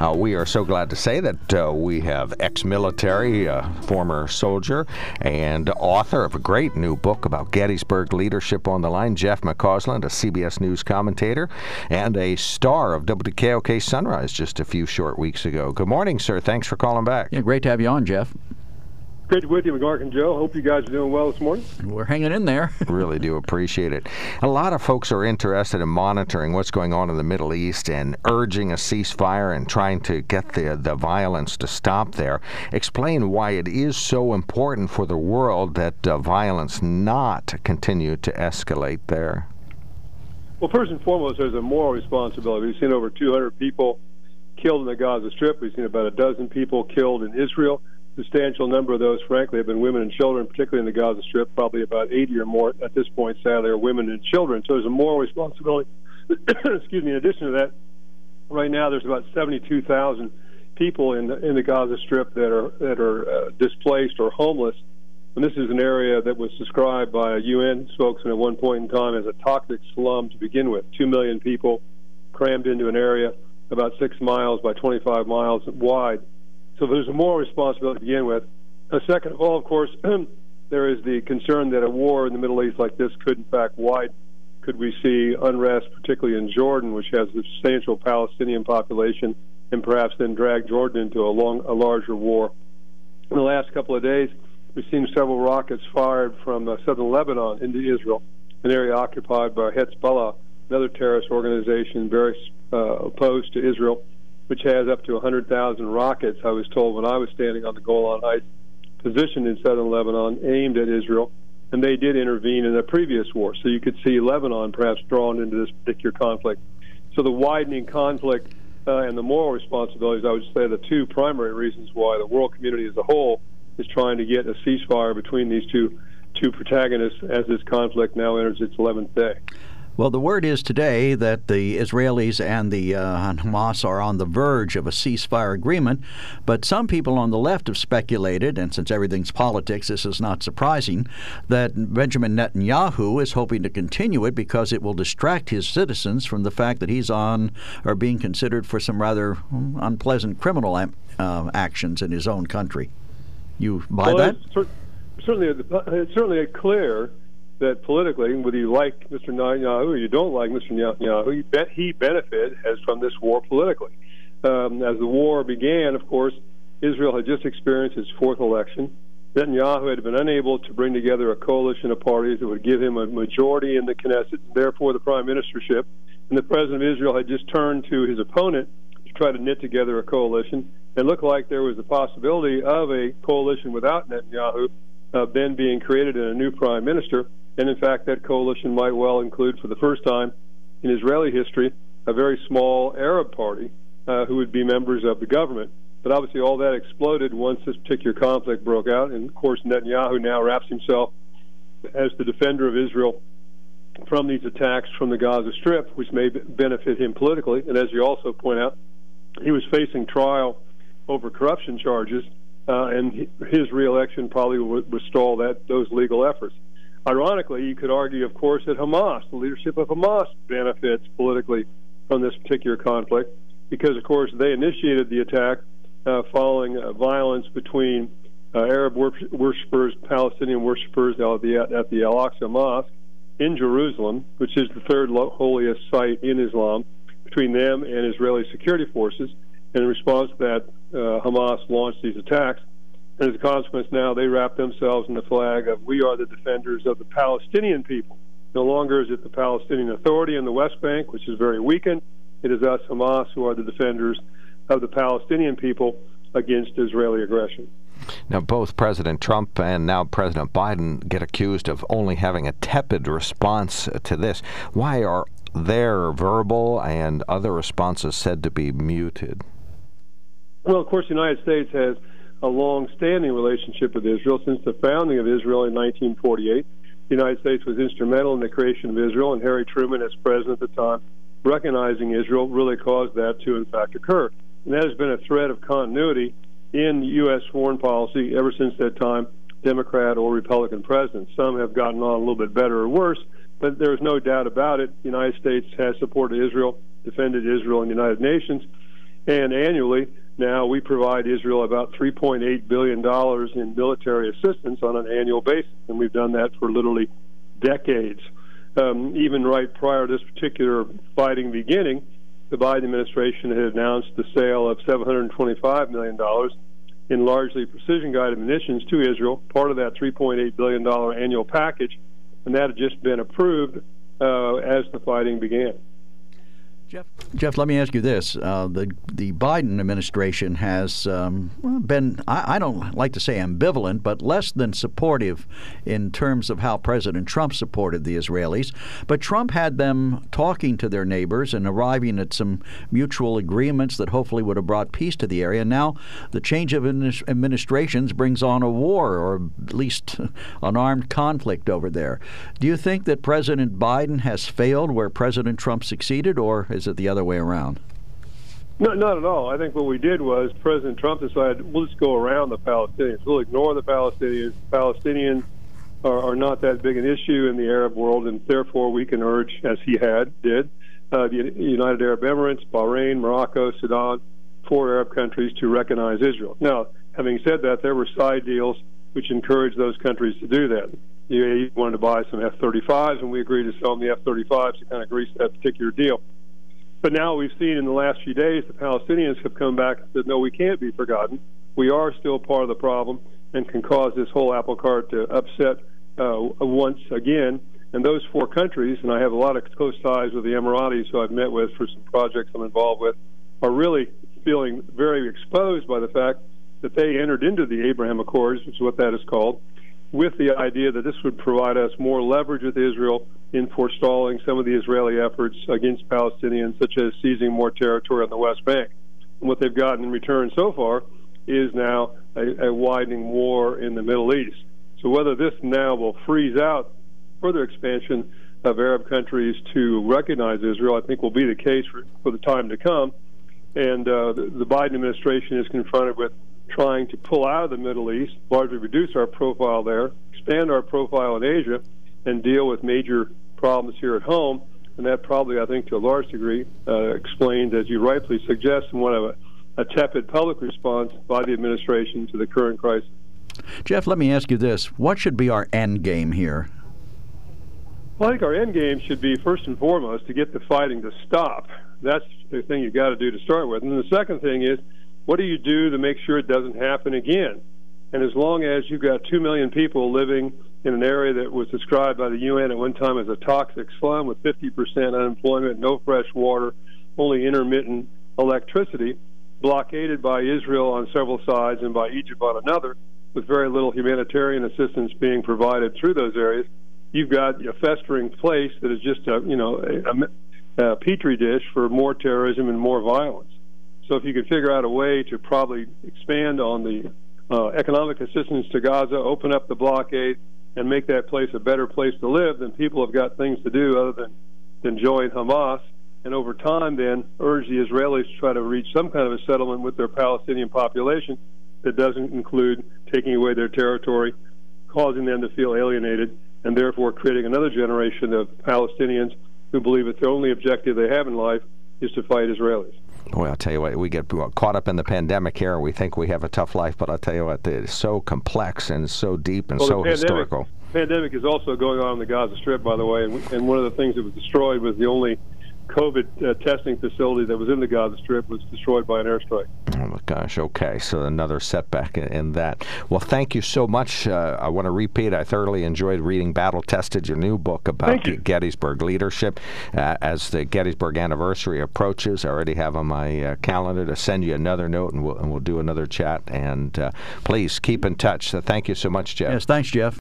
Uh, we are so glad to say that uh, we have ex military, uh, former soldier, and author of a great new book about Gettysburg leadership on the line, Jeff McCausland, a CBS News commentator, and a star of WKOK Sunrise just a few short weeks ago. Good morning, sir. Thanks for calling back. Yeah, great to have you on, Jeff. Great to be with you, McGark and Joe. Hope you guys are doing well this morning. We're hanging in there. really do appreciate it. A lot of folks are interested in monitoring what's going on in the Middle East and urging a ceasefire and trying to get the, the violence to stop there. Explain why it is so important for the world that uh, violence not continue to escalate there. Well, first and foremost, there's a moral responsibility. We've seen over 200 people killed in the Gaza Strip. We've seen about a dozen people killed in Israel substantial number of those, frankly, have been women and children, particularly in the Gaza Strip. Probably about 80 or more at this point, sadly, are women and children. So there's a moral responsibility. Excuse me. In addition to that, right now there's about 72,000 people in the in the Gaza Strip that are that are uh, displaced or homeless. And this is an area that was described by a UN spokesman at one point in time as a toxic slum to begin with. Two million people crammed into an area about six miles by 25 miles wide. So there's a moral responsibility to begin with. Uh, second of all, of course, there is the concern that a war in the Middle East like this could, in fact, widen. Could we see unrest, particularly in Jordan, which has a substantial Palestinian population, and perhaps then drag Jordan into a long, a larger war? In the last couple of days, we've seen several rockets fired from uh, southern Lebanon into Israel, an area occupied by Hezbollah, another terrorist organization very uh, opposed to Israel which has up to 100,000 rockets, I was told when I was standing on the Golan Heights, positioned in southern Lebanon, aimed at Israel. And they did intervene in a previous war. So you could see Lebanon perhaps drawn into this particular conflict. So the widening conflict uh, and the moral responsibilities, I would say, the two primary reasons why the world community as a whole is trying to get a ceasefire between these two two protagonists as this conflict now enters its 11th day. Well, the word is today that the Israelis and the uh, Hamas are on the verge of a ceasefire agreement, but some people on the left have speculated, and since everything's politics, this is not surprising, that Benjamin Netanyahu is hoping to continue it because it will distract his citizens from the fact that he's on or being considered for some rather unpleasant criminal uh, actions in his own country. You buy well, that? It's certainly, it's certainly a clear that politically, whether you like Mr. Netanyahu or you don't like Mr. Netanyahu, he, bet he benefit has from this war politically. Um, as the war began, of course, Israel had just experienced its fourth election. Netanyahu had been unable to bring together a coalition of parties that would give him a majority in the Knesset, therefore the prime ministership. And the president of Israel had just turned to his opponent to try to knit together a coalition. It looked like there was a possibility of a coalition without Netanyahu uh, then being created and a new prime minister. And in fact, that coalition might well include, for the first time in Israeli history, a very small Arab party uh, who would be members of the government. But obviously, all that exploded once this particular conflict broke out. And of course, Netanyahu now wraps himself as the defender of Israel from these attacks from the Gaza Strip, which may benefit him politically. And as you also point out, he was facing trial over corruption charges, uh, and his reelection probably would, would stall that those legal efforts. Ironically, you could argue, of course, that Hamas, the leadership of Hamas, benefits politically from this particular conflict because, of course, they initiated the attack uh, following uh, violence between uh, Arab worshippers, Palestinian worshippers at the, Al Aqsa Mosque in Jerusalem, which is the third holiest site in Islam, between them and Israeli security forces. And in response to that, uh, Hamas launched these attacks. And as a consequence, now they wrap themselves in the flag of we are the defenders of the Palestinian people. No longer is it the Palestinian Authority in the West Bank, which is very weakened. It is us, Hamas, who are the defenders of the Palestinian people against Israeli aggression. Now, both President Trump and now President Biden get accused of only having a tepid response to this. Why are their verbal and other responses said to be muted? Well, of course, the United States has a long-standing relationship with Israel since the founding of Israel in 1948. The United States was instrumental in the creation of Israel, and Harry Truman, as president at the time, recognizing Israel really caused that to, in fact, occur. And that has been a thread of continuity in U.S. foreign policy ever since that time, Democrat or Republican presidents. Some have gotten on a little bit better or worse, but there's no doubt about it. The United States has supported Israel, defended Israel in the United Nations, And annually, now we provide Israel about $3.8 billion in military assistance on an annual basis, and we've done that for literally decades. Um, even right prior to this particular fighting beginning, the Biden administration had announced the sale of $725 million in largely precision guided munitions to Israel, part of that $3.8 billion annual package, and that had just been approved uh, as the fighting began. Jeff, Jeff, let me ask you this: uh, the the Biden administration has um, been, I, I, don't like to say ambivalent, but less than supportive in terms of how President Trump supported the Israelis. But Trump had them talking to their neighbors and arriving at some mutual agreements that hopefully would have brought peace to the area. Now, the change of administrations brings on a war, or at least an armed conflict over there. Do you think that President Biden has failed where President Trump succeeded, or is it the other way around? No, not at all. I think what we did was President Trump decided we'll just go around the Palestinians. We'll ignore the Palestinians. Palestinians are, are not that big an issue in the Arab world, and therefore we can urge, as he had did, uh, the United Arab Emirates, Bahrain, Morocco, Sudan, four Arab countries to recognize Israel. Now, having said that, there were side deals which encouraged those countries to do that. The UAE wanted to buy some F-35s, and we agreed to sell them the F-35s to kind of grease that particular deal. But now we've seen in the last few days the Palestinians have come back and said, no, we can't be forgotten. We are still part of the problem and can cause this whole apple cart to upset uh, once again. And those four countries, and I have a lot of close ties with the Emiratis who I've met with for some projects I'm involved with, are really feeling very exposed by the fact that they entered into the Abraham Accords, which is what that is called, with the idea that this would provide us more leverage with Israel in forestalling some of the Israeli efforts against Palestinians, such as seizing more territory on the West Bank. And what they've gotten in return so far is now a, a widening war in the Middle East. So whether this now will freeze out further expansion of Arab countries to recognize Israel, I think will be the case for, for the time to come. And uh, the, the Biden administration is confronted with trying to pull out of the Middle East, largely reduce our profile there, expand our profile in Asia, and deal with major problems here at home. And that probably, I think, to a large degree, uh, explained, as you rightly suggest, one of a, a tepid public response by the administration to the current crisis. Jeff, let me ask you this: What should be our end game here? Well, I think our end game should be first and foremost to get the fighting to stop. That's the thing you've got to do to start with. And the second thing is what do you do to make sure it doesn't happen again? And as long as you've got 2 million people living in an area that was described by the UN at one time as a toxic slum with 50% unemployment, no fresh water, only intermittent electricity, blockaded by Israel on several sides and by Egypt on another, with very little humanitarian assistance being provided through those areas, you've got a festering place that is just a you know a, a petri dish for more terrorism and more violence. So if you could figure out a way to probably expand on the uh, economic assistance to Gaza, open up the blockade, and make that place a better place to live, then people have got things to do other than, than join Hamas. And over time, then urge the Israelis to try to reach some kind of a settlement with their Palestinian population that doesn't include taking away their territory, causing them to feel alienated, and therefore creating another generation of Palestinians who believe that the only objective they have in life is to fight Israelis. Well, I'll tell you what, we get caught up in the pandemic here and we think we have a tough life, but I'll tell you what, it's so complex and so deep and well, so pandemic, historical. pandemic is also going on in the Gaza Strip, by the way, and, and one of the things that was destroyed was the only COVID uh, testing facility that was in the Gaza Strip was destroyed by an airstrike. Oh my gosh! Okay, so another setback in, in that. Well, thank you so much. Uh, I want to repeat. I thoroughly enjoyed reading "Battle Tested," your new book about Gettysburg leadership. Uh, as the Gettysburg anniversary approaches, I already have on my uh, calendar to send you another note, and we'll, and we'll do another chat. And uh, please keep in touch. So thank you so much, Jeff. Yes, thanks, Jeff.